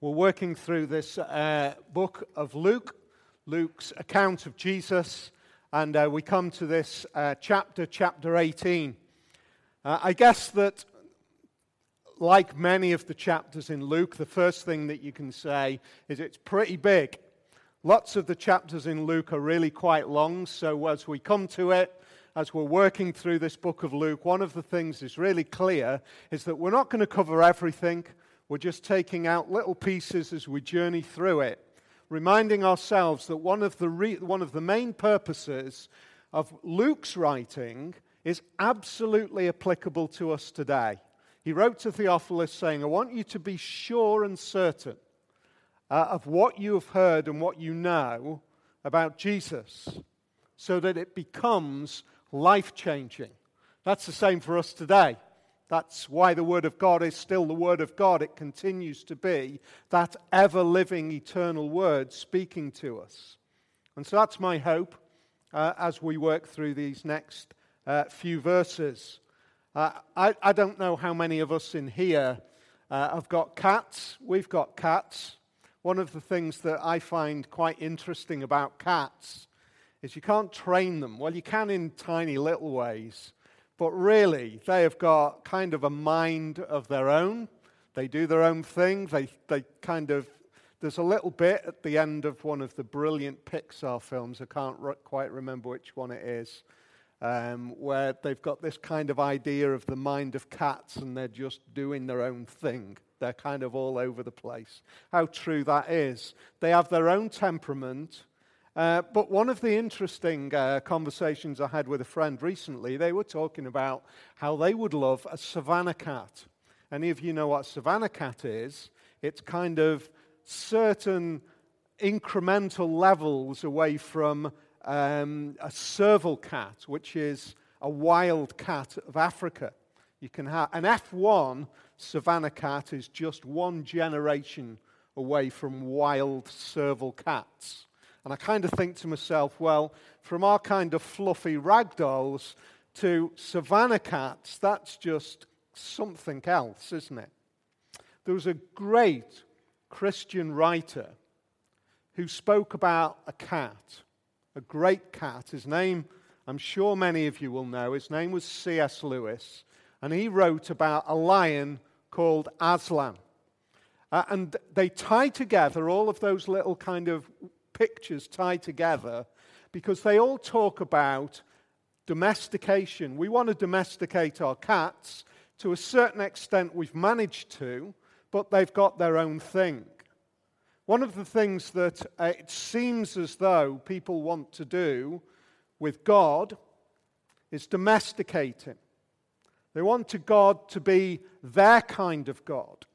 We're working through this uh, book of Luke, Luke's account of Jesus, and uh, we come to this uh, chapter, chapter 18. Uh, I guess that, like many of the chapters in Luke, the first thing that you can say is it's pretty big. Lots of the chapters in Luke are really quite long, so as we come to it, as we're working through this book of Luke, one of the things that's really clear is that we're not going to cover everything. We're just taking out little pieces as we journey through it, reminding ourselves that one of the, re- one of the main purposes of Luke's writing is absolutely applicable to us today. He wrote to Theophilus saying, I want you to be sure and certain uh, of what you have heard and what you know about Jesus, so that it becomes life changing. That's the same for us today. That's why the Word of God is still the Word of God. It continues to be that ever living, eternal Word speaking to us. And so that's my hope uh, as we work through these next uh, few verses. Uh, I, I, don't know how many of us in here uh, have got cats. We've got cats. One of the things that I find quite interesting about cats is you can't train them. Well, you can in tiny little ways. But really, they have got kind of a mind of their own. They do their own thing. They, they kind of, there's a little bit at the end of one of the brilliant Pixar films, I can't re- quite remember which one it is, um, where they've got this kind of idea of the mind of cats and they're just doing their own thing. They're kind of all over the place. How true that is. They have their own temperament. Uh, but one of the interesting uh, conversations I had with a friend recently, they were talking about how they would love a savannah cat. Any of you know what savannah cat is? It's kind of certain incremental levels away from um, a serval cat, which is a wild cat of Africa. You can have an F1 savannah cat is just one generation away from wild serval cats. And I kind of think to myself, well, from our kind of fluffy ragdolls to savannah cats, that's just something else, isn't it? There was a great Christian writer who spoke about a cat, a great cat. His name, I'm sure many of you will know, his name was C.S. Lewis, and he wrote about a lion called Aslan. Uh, and they tie together all of those little kind of pictures tied together because they all talk about domestication. We want to domesticate our cats. To a certain extent, we've managed to, but they've got their own thing. One of the things that uh, it seems as though people want to do with God is domesticate him. They want to God to be their kind of God.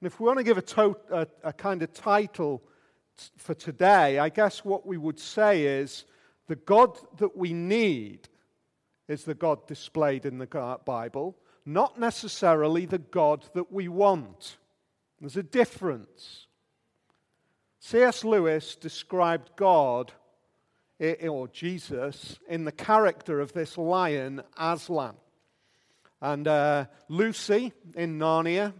And if we want to give a, to- a, a kind of title for today, I guess what we would say is the God that we need is the God displayed in the Bible, not necessarily the God that we want. There's a difference. C.S. Lewis described God, or Jesus, in the character of this lion, Aslan. And uh, Lucy in Narnia,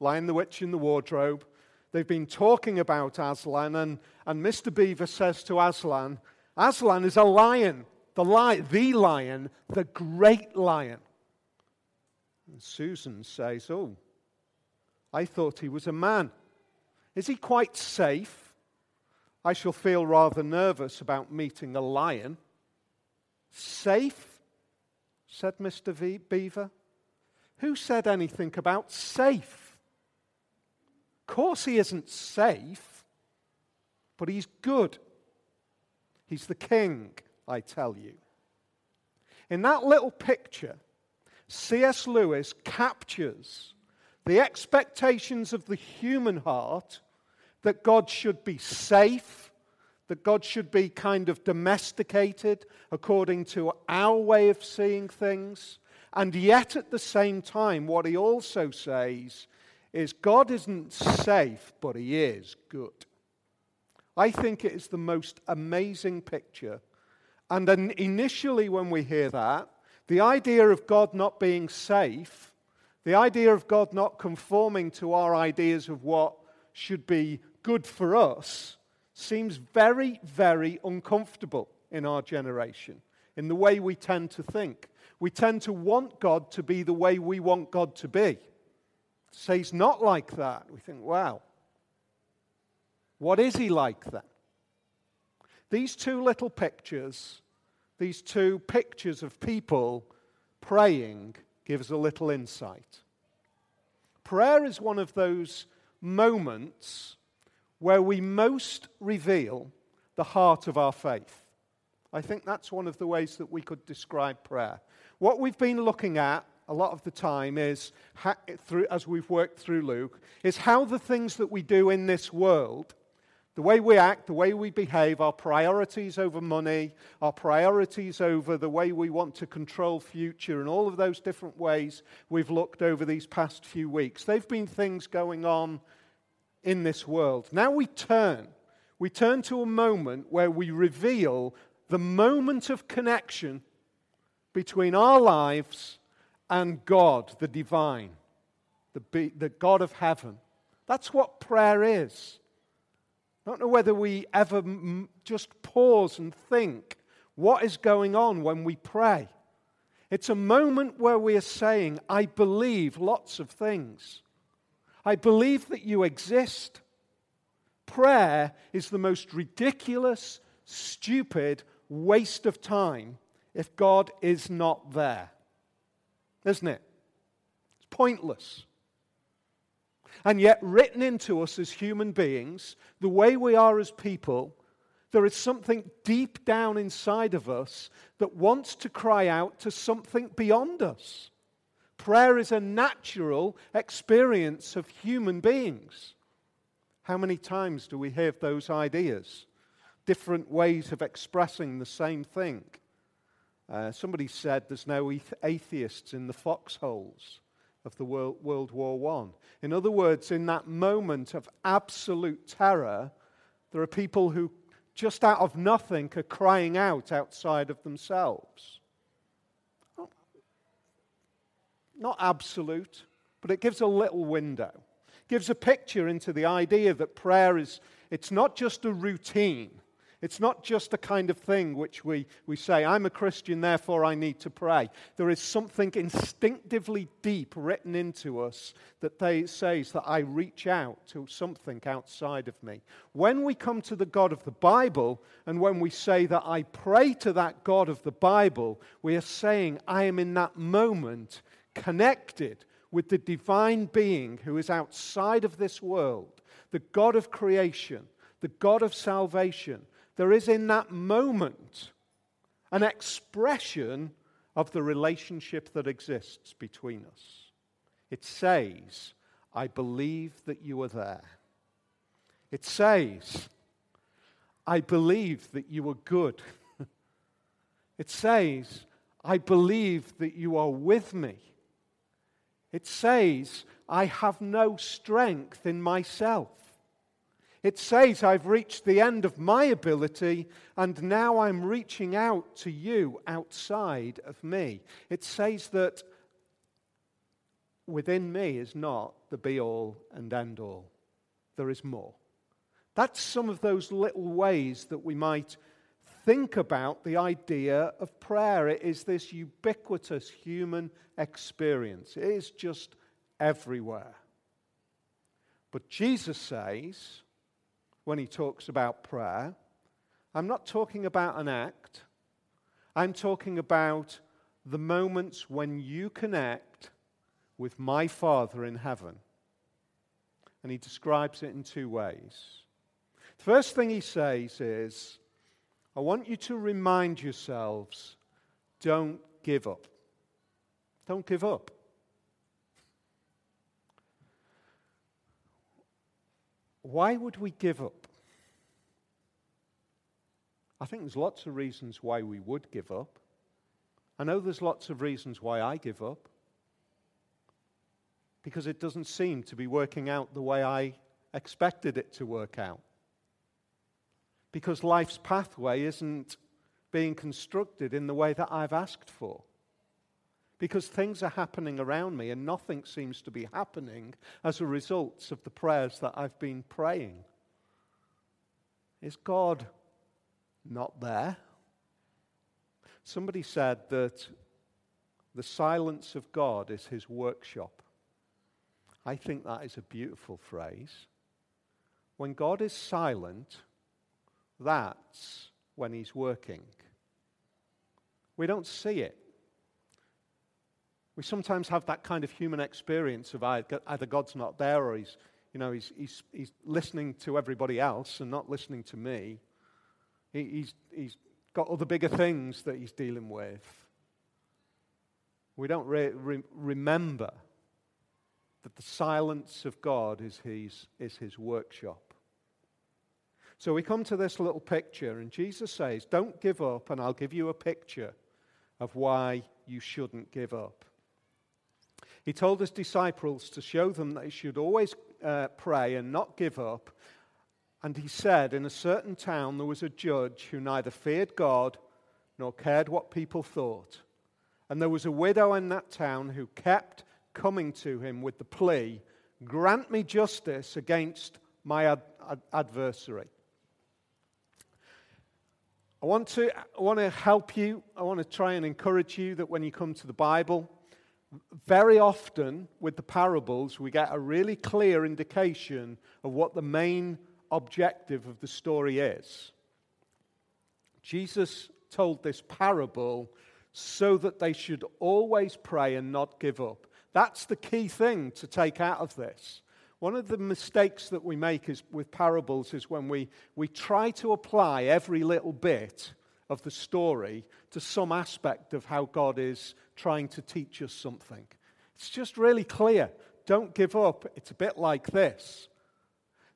Lion the Witch in the Wardrobe, They've been talking about Aslan, and, and Mr. Beaver says to Aslan, Aslan is a lion, the, li- the lion, the great lion. And Susan says, Oh, I thought he was a man. Is he quite safe? I shall feel rather nervous about meeting a lion. Safe? said Mr. V- Beaver. Who said anything about safe? Course, he isn't safe, but he's good. He's the king, I tell you. In that little picture, C.S. Lewis captures the expectations of the human heart that God should be safe, that God should be kind of domesticated according to our way of seeing things. And yet, at the same time, what he also says is God isn't safe, but He is good. I think it is the most amazing picture. And initially, when we hear that, the idea of God not being safe, the idea of God not conforming to our ideas of what should be good for us seems very, very uncomfortable in our generation, in the way we tend to think. We tend to want God to be the way we want God to be. Say he's not like that. We think, wow, what is he like then? These two little pictures, these two pictures of people praying, gives a little insight. Prayer is one of those moments where we most reveal the heart of our faith. I think that's one of the ways that we could describe prayer. What we've been looking at a lot of the time is, through, as we've worked through Luke, is how the things that we do in this world, the way we act, the way we behave, our priorities over money, our priorities over the way we want to control future, and all of those different ways we've looked over these past few weeks. They've been things going on in this world. Now we turn. We turn to a moment where we reveal the moment of connection between our lives and God, the divine, the, the God of heaven. That's what prayer is. I don't know whether we ever m- just pause and think what is going on when we pray. It's a moment where we are saying, I believe lots of things. I believe that you exist. Prayer is the most ridiculous, stupid waste of time if God is not there. Isn't it? It's pointless. And yet, written into us as human beings, the way we are as people, there is something deep down inside of us that wants to cry out to something beyond us. Prayer is a natural experience of human beings. How many times do we hear those ideas? Different ways of expressing the same thing. Uh, somebody said there's no atheists in the foxholes of the World, World War I. In other words, in that moment of absolute terror, there are people who, just out of nothing, are crying out outside of themselves not absolute, but it gives a little window. It gives a picture into the idea that prayer is, it's not just a routine. It's not just a kind of thing which we, we say, I'm a Christian, therefore I need to pray. There is something instinctively deep written into us that they, says that I reach out to something outside of me. When we come to the God of the Bible, and when we say that I pray to that God of the Bible, we are saying, I am in that moment connected with the divine being who is outside of this world, the God of creation, the God of salvation, there is in that moment an expression of the relationship that exists between us. It says, I believe that you are there. It says, I believe that you are good. it says, I believe that you are with me. It says, I have no strength in myself. It says, I've reached the end of my ability and now I'm reaching out to you outside of me. It says that within me is not the be all and end all, there is more. That's some of those little ways that we might think about the idea of prayer. It is this ubiquitous human experience, it is just everywhere. But Jesus says, when he talks about prayer, I'm not talking about an act, I'm talking about the moments when you connect with my Father in heaven. And he describes it in two ways. The first thing he says is, I want you to remind yourselves don't give up. Don't give up. Why would we give up? I think there's lots of reasons why we would give up. I know there's lots of reasons why I give up. Because it doesn't seem to be working out the way I expected it to work out because life's pathway isn't being constructed in the way that I've asked for. Because things are happening around me and nothing seems to be happening as a result of the prayers that I've been praying. Is God not there? Somebody said that the silence of God is his workshop. I think that is a beautiful phrase. When God is silent, that's when he's working. We don't see it. We sometimes have that kind of human experience of either God's not there or he's, you know, he's, he's, he's listening to everybody else and not listening to me. He, he's, he's got other bigger things that he's dealing with. We don't re- re- remember that the silence of God is his, is his workshop. So we come to this little picture, and Jesus says, Don't give up, and I'll give you a picture of why you shouldn't give up. He told his disciples to show them that they should always uh, pray and not give up. And he said, In a certain town there was a judge who neither feared God nor cared what people thought. And there was a widow in that town who kept coming to him with the plea, Grant me justice against my ad- ad- adversary. I want, to, I want to help you. I want to try and encourage you that when you come to the Bible, very often with the parables, we get a really clear indication of what the main objective of the story is. Jesus told this parable so that they should always pray and not give up. That's the key thing to take out of this. One of the mistakes that we make is, with parables is when we, we try to apply every little bit of the story to some aspect of how God is trying to teach us something. It's just really clear. Don't give up. It's a bit like this.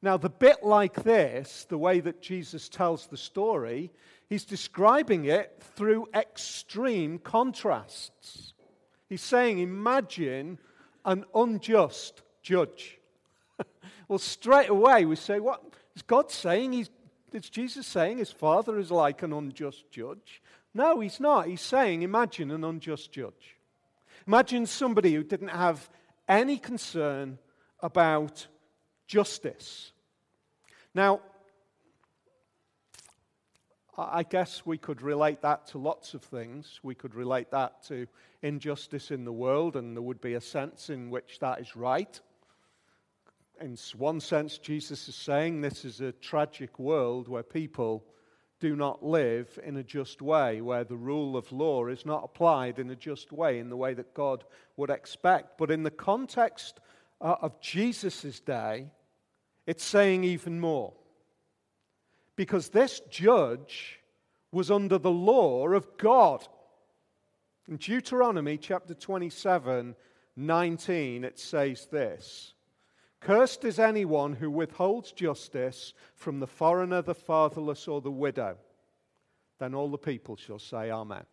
Now, the bit like this, the way that Jesus tells the story, he's describing it through extreme contrasts. He's saying, Imagine an unjust judge. well, straight away we say, What is God saying? He's is Jesus saying his father is like an unjust judge? No, he's not. He's saying, imagine an unjust judge. Imagine somebody who didn't have any concern about justice. Now, I guess we could relate that to lots of things. We could relate that to injustice in the world, and there would be a sense in which that is right in one sense, Jesus is saying this is a tragic world where people do not live in a just way, where the rule of law is not applied in a just way, in the way that God would expect. But in the context uh, of Jesus' day, it's saying even more. Because this judge was under the law of God. In Deuteronomy chapter 27, 19, it says this. Cursed is anyone who withholds justice from the foreigner, the fatherless, or the widow. Then all the people shall say, Amen.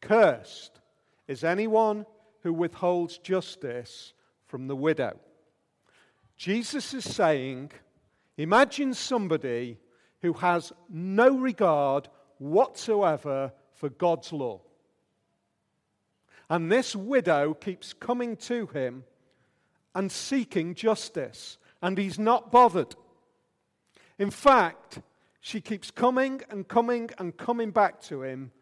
Cursed is anyone who withholds justice from the widow. Jesus is saying, Imagine somebody who has no regard whatsoever for God's law. And this widow keeps coming to him and seeking justice, and he's not bothered. In fact, she keeps coming and coming and coming back to him.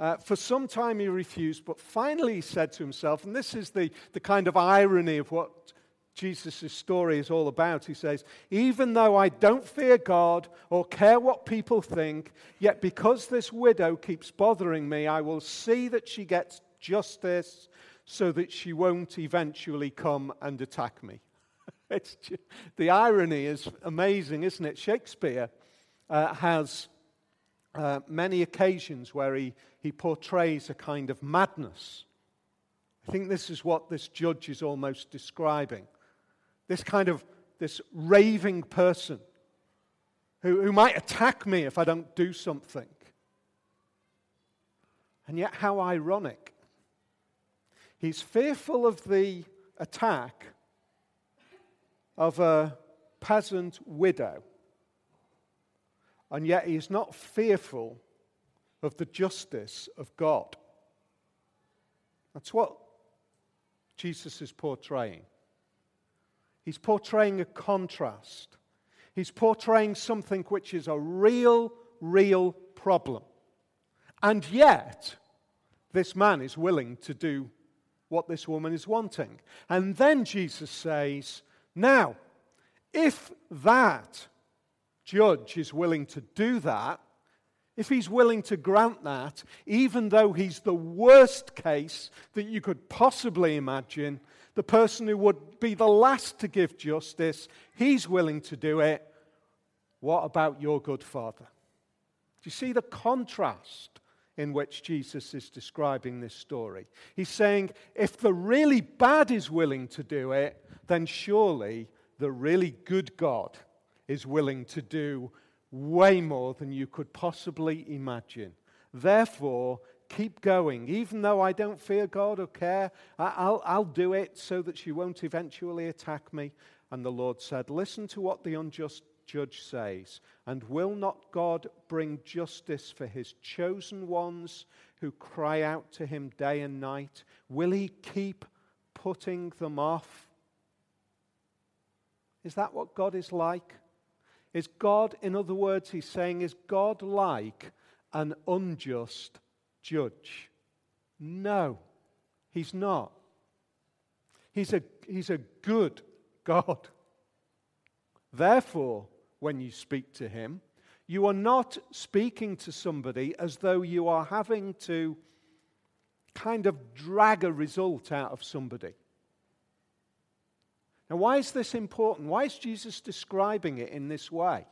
Uh, for some time he refused, but finally he said to himself, and this is the, the kind of irony of what Jesus' story is all about. He says, Even though I don't fear God or care what people think, yet because this widow keeps bothering me, I will see that she gets justice so that she won't eventually come and attack me. it's just, the irony is amazing, isn't it? Shakespeare uh, has uh, many occasions where he, he portrays a kind of madness. I think this is what this judge is almost describing. This kind of this raving person who, who might attack me if I don't do something. And yet, how ironic He's fearful of the attack of a peasant widow, and yet he's not fearful of the justice of God. That's what Jesus is portraying. He's portraying a contrast. He's portraying something which is a real, real problem. And yet, this man is willing to do what this woman is wanting. And then Jesus says, Now, if that judge is willing to do that, if he's willing to grant that, even though he's the worst case that you could possibly imagine, the person who would be the last to give justice, he's willing to do it. What about your good father? Do you see the contrast in which Jesus is describing this story? He's saying, if the really bad is willing to do it, then surely the really good God is willing to do way more than you could possibly imagine. Therefore, keep going. Even though I don't fear God or care, I'll, I'll do it so that she won't eventually attack me. And the Lord said, Listen to what the unjust judge says. And will not God bring justice for his chosen ones who cry out to him day and night? Will he keep putting them off? Is that what God is like? Is God, in other words, he's saying, is God like an unjust judge? No, he's not. He's a, he's a good God. Therefore, when you speak to him, you are not speaking to somebody as though you are having to kind of drag a result out of somebody. Now, why is this important? Why is Jesus describing it in this way?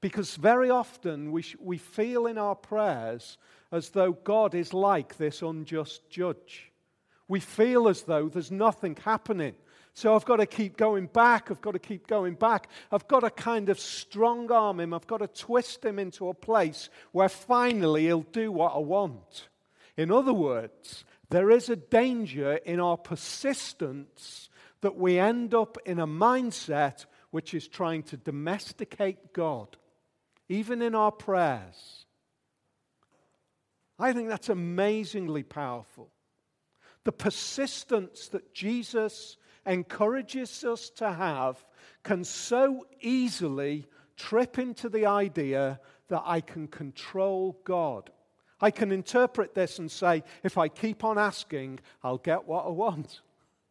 Because very often we, sh- we feel in our prayers as though God is like this unjust judge. We feel as though there's nothing happening. So I've got to keep going back. I've got to keep going back. I've got to kind of strong arm him. I've got to twist him into a place where finally he'll do what I want. In other words, there is a danger in our persistence that we end up in a mindset which is trying to domesticate God, even in our prayers. I think that's amazingly powerful. The persistence that Jesus encourages us to have can so easily trip into the idea that I can control God. I can interpret this and say, if I keep on asking, I'll get what I want.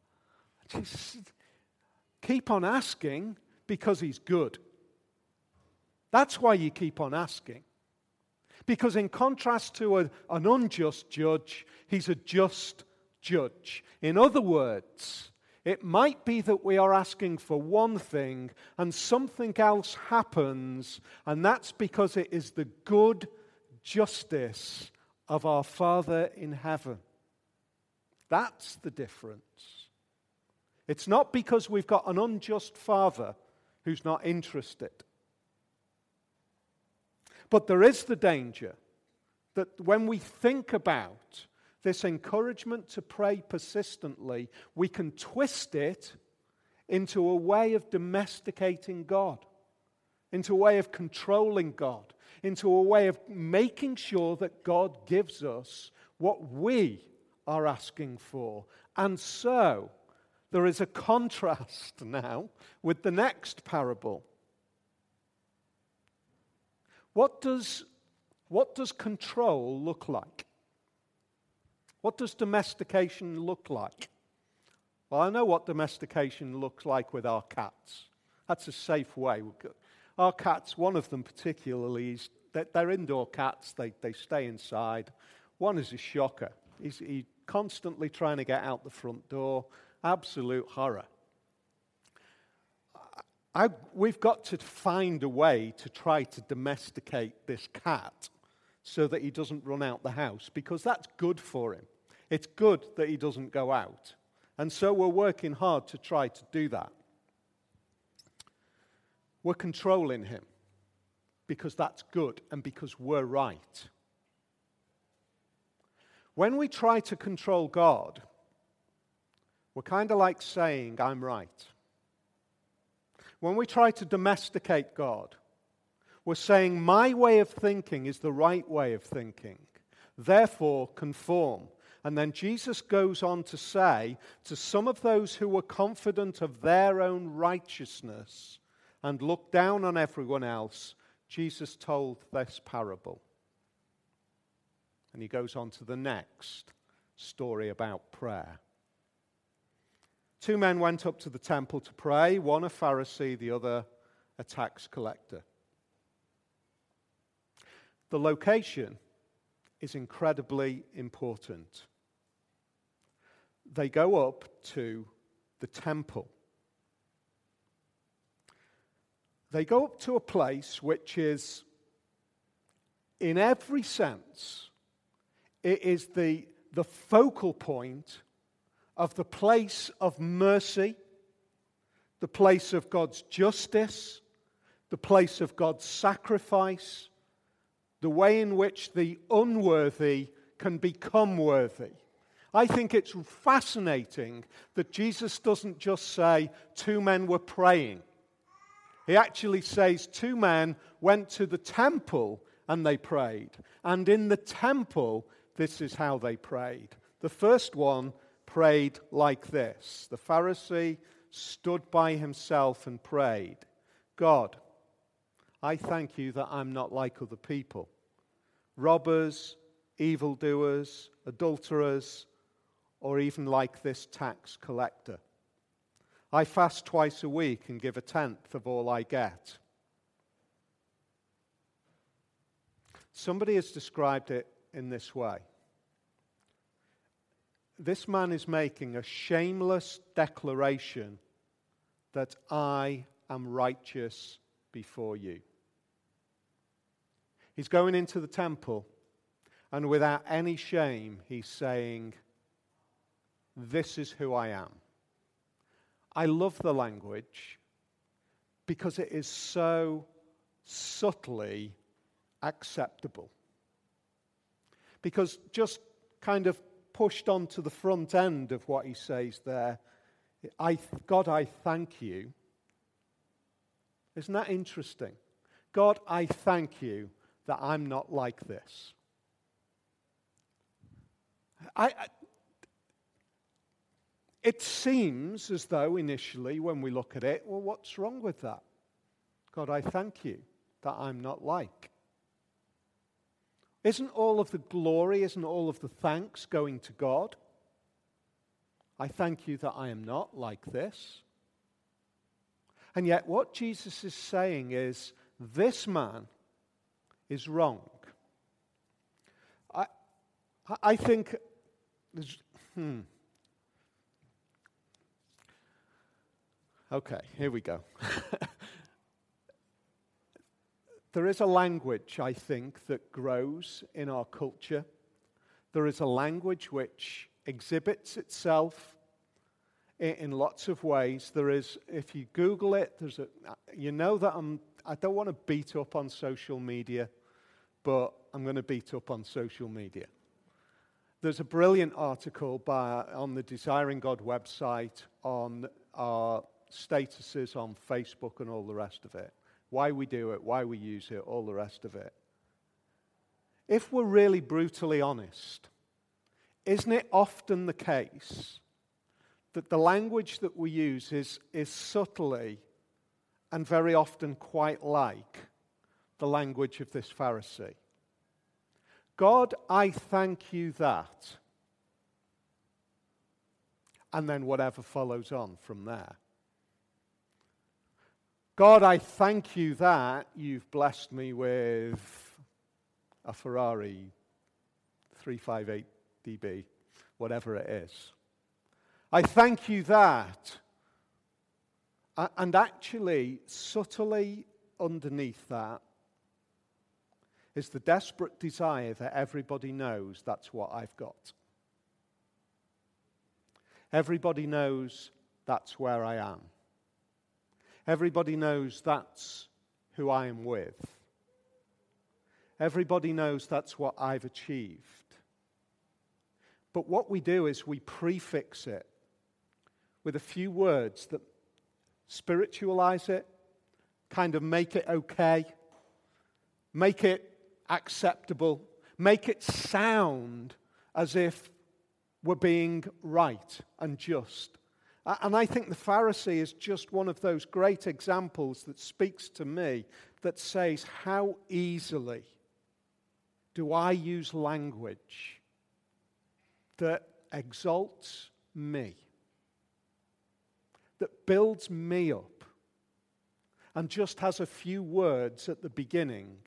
Just keep on asking because he's good. That's why you keep on asking. Because, in contrast to a, an unjust judge, he's a just judge. In other words, it might be that we are asking for one thing and something else happens, and that's because it is the good justice of our Father in heaven. That's the difference. It's not because we've got an unjust father who's not interested. But there is the danger that when we think about this encouragement to pray persistently, we can twist it into a way of domesticating God, into a way of controlling God, into a way of making sure that God gives us what we are asking for. And so, there is a contrast now with the next parable. What does, what does control look like? What does domestication look like? Well, I know what domestication looks like with our cats. That's a safe way. Our cats, one of them particularly, is, they're indoor cats, they, they stay inside. One is a shocker. He's, he's constantly trying to get out the front door absolute horror. I, we've got to find a way to try to domesticate this cat so that he doesn't run out the house because that's good for him. It's good that he doesn't go out. And so we're working hard to try to do that. We're controlling him because that's good and because we're right. When we try to control God, we're kind of like saying, I'm right. When we try to domesticate God, we're saying, My way of thinking is the right way of thinking. Therefore, conform. And then Jesus goes on to say to some of those who were confident of their own righteousness and looked down on everyone else, Jesus told this parable. And he goes on to the next story about prayer. Two men went up to the temple to pray, one a Pharisee, the other a tax collector. The location is incredibly important. They go up to the temple. They go up to a place which is, in every sense, it is the, the focal point of the place of mercy, the place of God's justice, the place of God's sacrifice, the way in which the unworthy can become worthy. I think it's fascinating that Jesus doesn't just say two men were praying. He actually says two men went to the temple and they prayed. And in the temple, this is how they prayed. The first one prayed like this The Pharisee stood by himself and prayed, God, I thank you that I'm not like other people robbers, evildoers, adulterers, or even like this tax collector. I fast twice a week and give a tenth of all I get. Somebody has described it in this way this man is making a shameless declaration that I am righteous before you. He's going into the temple, and without any shame, he's saying, This is who I am. I love the language because it is so subtly acceptable. Because just kind of pushed onto the front end of what he says there. I, God, I thank you. Isn't that interesting? God, I thank you that I'm not like this. I, I, it seems as though initially, when we look at it, well, what's wrong with that? God, I thank you that I'm not like. Isn't all of the glory, isn't all of the thanks going to God? I thank you that I am not like this. And yet, what Jesus is saying is this man is wrong. I, I think, hmm. Okay, here we go. There is a language, I think, that grows in our culture. There is a language which exhibits itself in, lots of ways. There is, if you Google it, there's a, you know that I'm, I don't want to beat up on social media, but I'm going to beat up on social media. There's a brilliant article by, on the Desiring God website on our statuses on Facebook and all the rest of it why we do it, why we use it, all the rest of it. If we're really brutally honest, isn't it often the case that the language that we use is, is subtly and very often quite like the language of this Pharisee? God, I thank you that. And then whatever follows on from there. God, I thank you that you've blessed me with a Ferrari 358 DB, whatever it is. I thank you that. And actually, subtly underneath that is the desperate desire that everybody knows that's what I've got. Everybody knows that's where I am. Everybody knows that's who I am with. Everybody knows that's what I've achieved. But what we do is we prefix it with a few words that spiritualize it, kind of make it okay, make it acceptable, make it sound as if we're being right and just. And I think the Pharisee is just one of those great examples that speaks to me that says, How easily do I use language that exalts me, that builds me up, and just has a few words at the beginning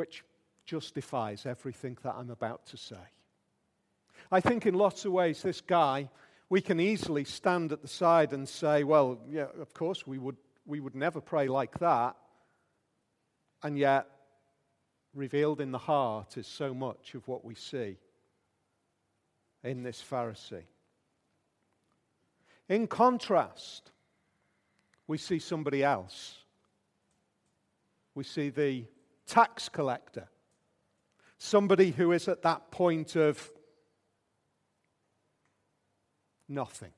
which justifies everything that I'm about to say? I think in lots of ways, this guy, we can easily stand at the side and say, well, yeah, of course, we would, we would never pray like that. And yet, revealed in the heart is so much of what we see in this Pharisee. In contrast, we see somebody else. We see the tax collector, somebody who is at that point of nothing.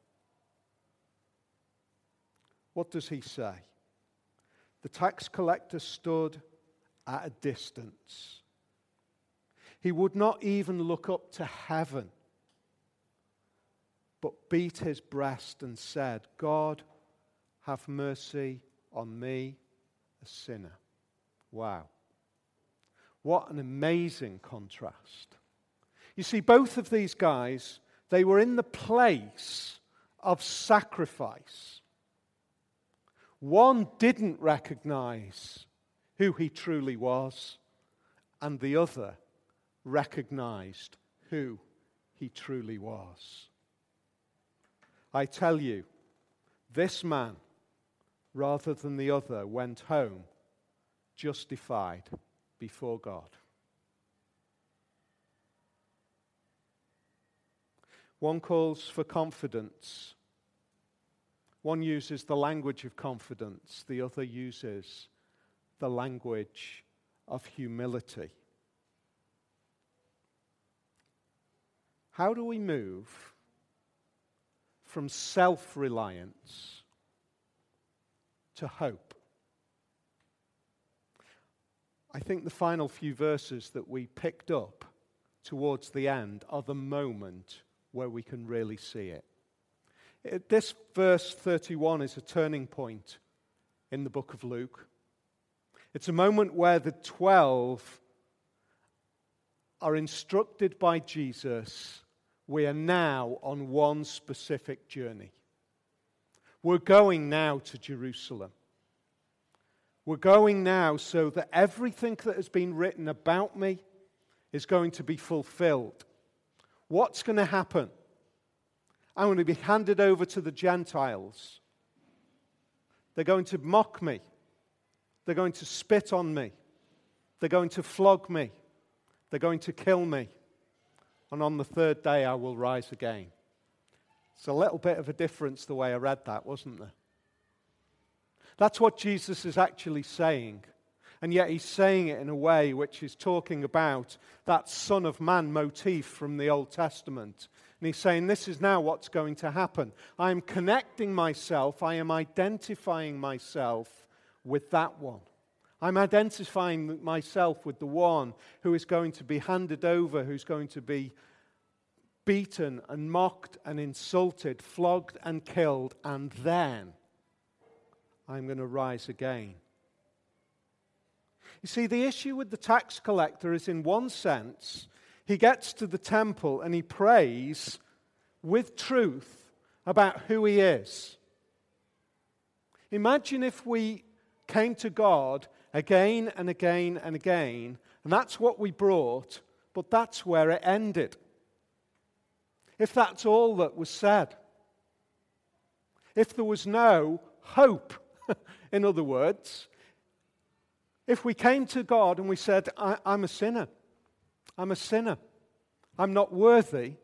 What does he say? The tax collector stood at a distance. He would not even look up to heaven, but beat his breast and said, God, have mercy on me, a sinner. Wow. What an amazing contrast. You see, both of these guys they were in the place of sacrifice. One didn't recognize who he truly was, and the other recognized who he truly was. I tell you, this man, rather than the other, went home justified before God. One calls for confidence. One uses the language of confidence, the other uses the language of humility. How do we move from self reliance to hope? I think the final few verses that we picked up towards the end are the moment where we can really see it. it. This verse 31 is a turning point in the book of Luke. It's a moment where the 12 are instructed by Jesus we are now on one specific journey. We're going now to Jerusalem. We're going now so that everything that has been written about me is going to be fulfilled. What's going to happen? I'm going to be handed over to the Gentiles. They're going to mock me. They're going to spit on me. They're going to flog me. They're going to kill me. And on the third day, I will rise again. It's a little bit of a difference the way I read that, wasn't there? That's what Jesus is actually saying. And yet he's saying it in a way which is talking about that Son of Man motif from the Old Testament. And he's saying, This is now what's going to happen. I am connecting myself, I am identifying myself with that one. I'm identifying myself with the one who is going to be handed over, who's going to be beaten and mocked and insulted, flogged and killed, and then I'm going to rise again. You see, the issue with the tax collector is, in one sense, he gets to the temple and he prays with truth about who he is. Imagine if we came to God again and again and again, and that's what we brought, but that's where it ended. If that's all that was said, if there was no hope, in other words, if we came to God and we said, I'm a sinner, I'm a sinner, I'm not worthy,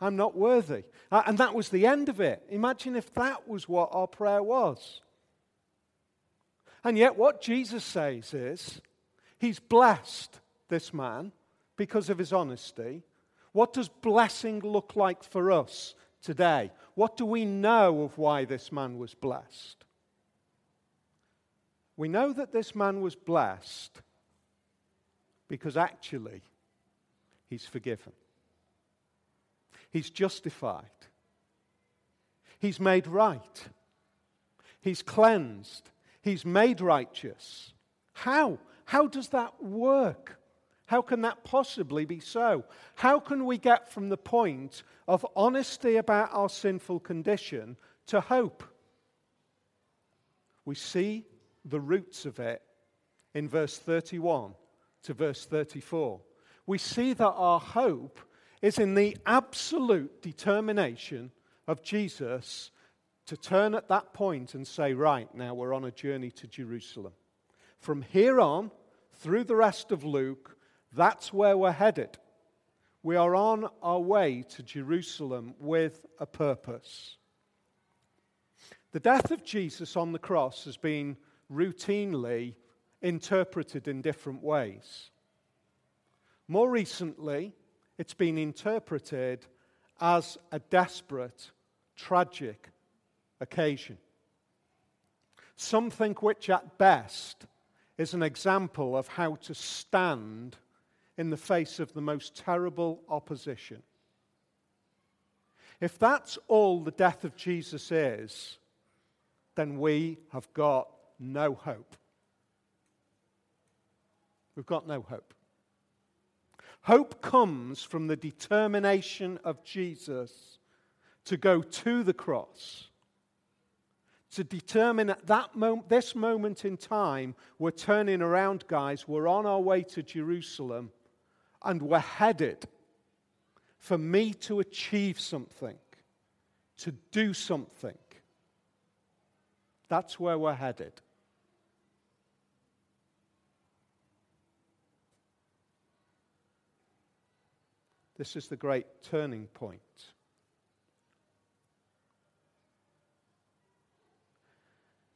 I'm not worthy. Uh, and that was the end of it. Imagine if that was what our prayer was. And yet, what Jesus says is, He's blessed this man because of his honesty. What does blessing look like for us today? What do we know of why this man was blessed? We know that this man was blessed because actually he's forgiven. He's justified. He's made right. He's cleansed. He's made righteous. How? How does that work? How can that possibly be so? How can we get from the point of honesty about our sinful condition to hope? We see the roots of it in verse 31 to verse 34. We see that our hope is in the absolute determination of Jesus to turn at that point and say, Right, now we're on a journey to Jerusalem. From here on, through the rest of Luke, that's where we're headed. We are on our way to Jerusalem with a purpose. The death of Jesus on the cross has been routinely interpreted in different ways. More recently, it's been interpreted as a desperate, tragic occasion. Something which, at best, is an example of how to stand in the face of the most terrible opposition. If that's all the death of Jesus is, then we have got no hope. We've got no hope. Hope comes from the determination of Jesus to go to the cross to determine at that moment, this moment in time, we're turning around, guys. We're on our way to Jerusalem and we're headed for me to achieve something, to do something. That's where we're headed. This is the great turning point.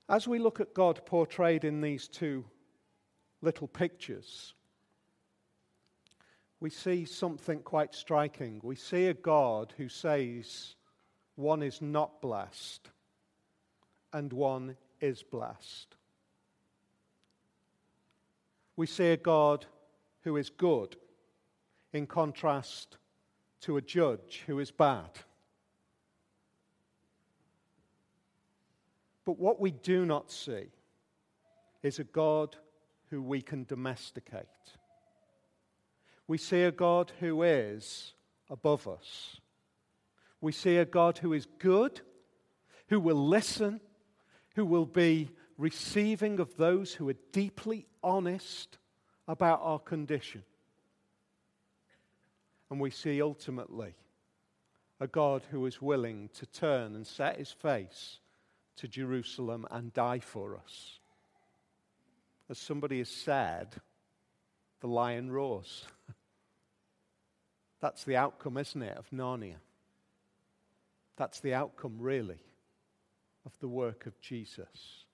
As we look at God portrayed in these two little pictures, we see something quite striking. We see a God who says one is not blessed and one is blessed. We see a God who is good in contrast to a judge who is bad. But what we do not see is a God who we can domesticate. We see a God who is above us. We see a God who is good, who will listen, who will be receiving of those who are deeply honest about our condition. And we see ultimately a God who is willing to turn and set his face to Jerusalem and die for us. As somebody has said, the lion roars. That's the outcome, isn't it, of Narnia? That's the outcome, really, of the work of Jesus.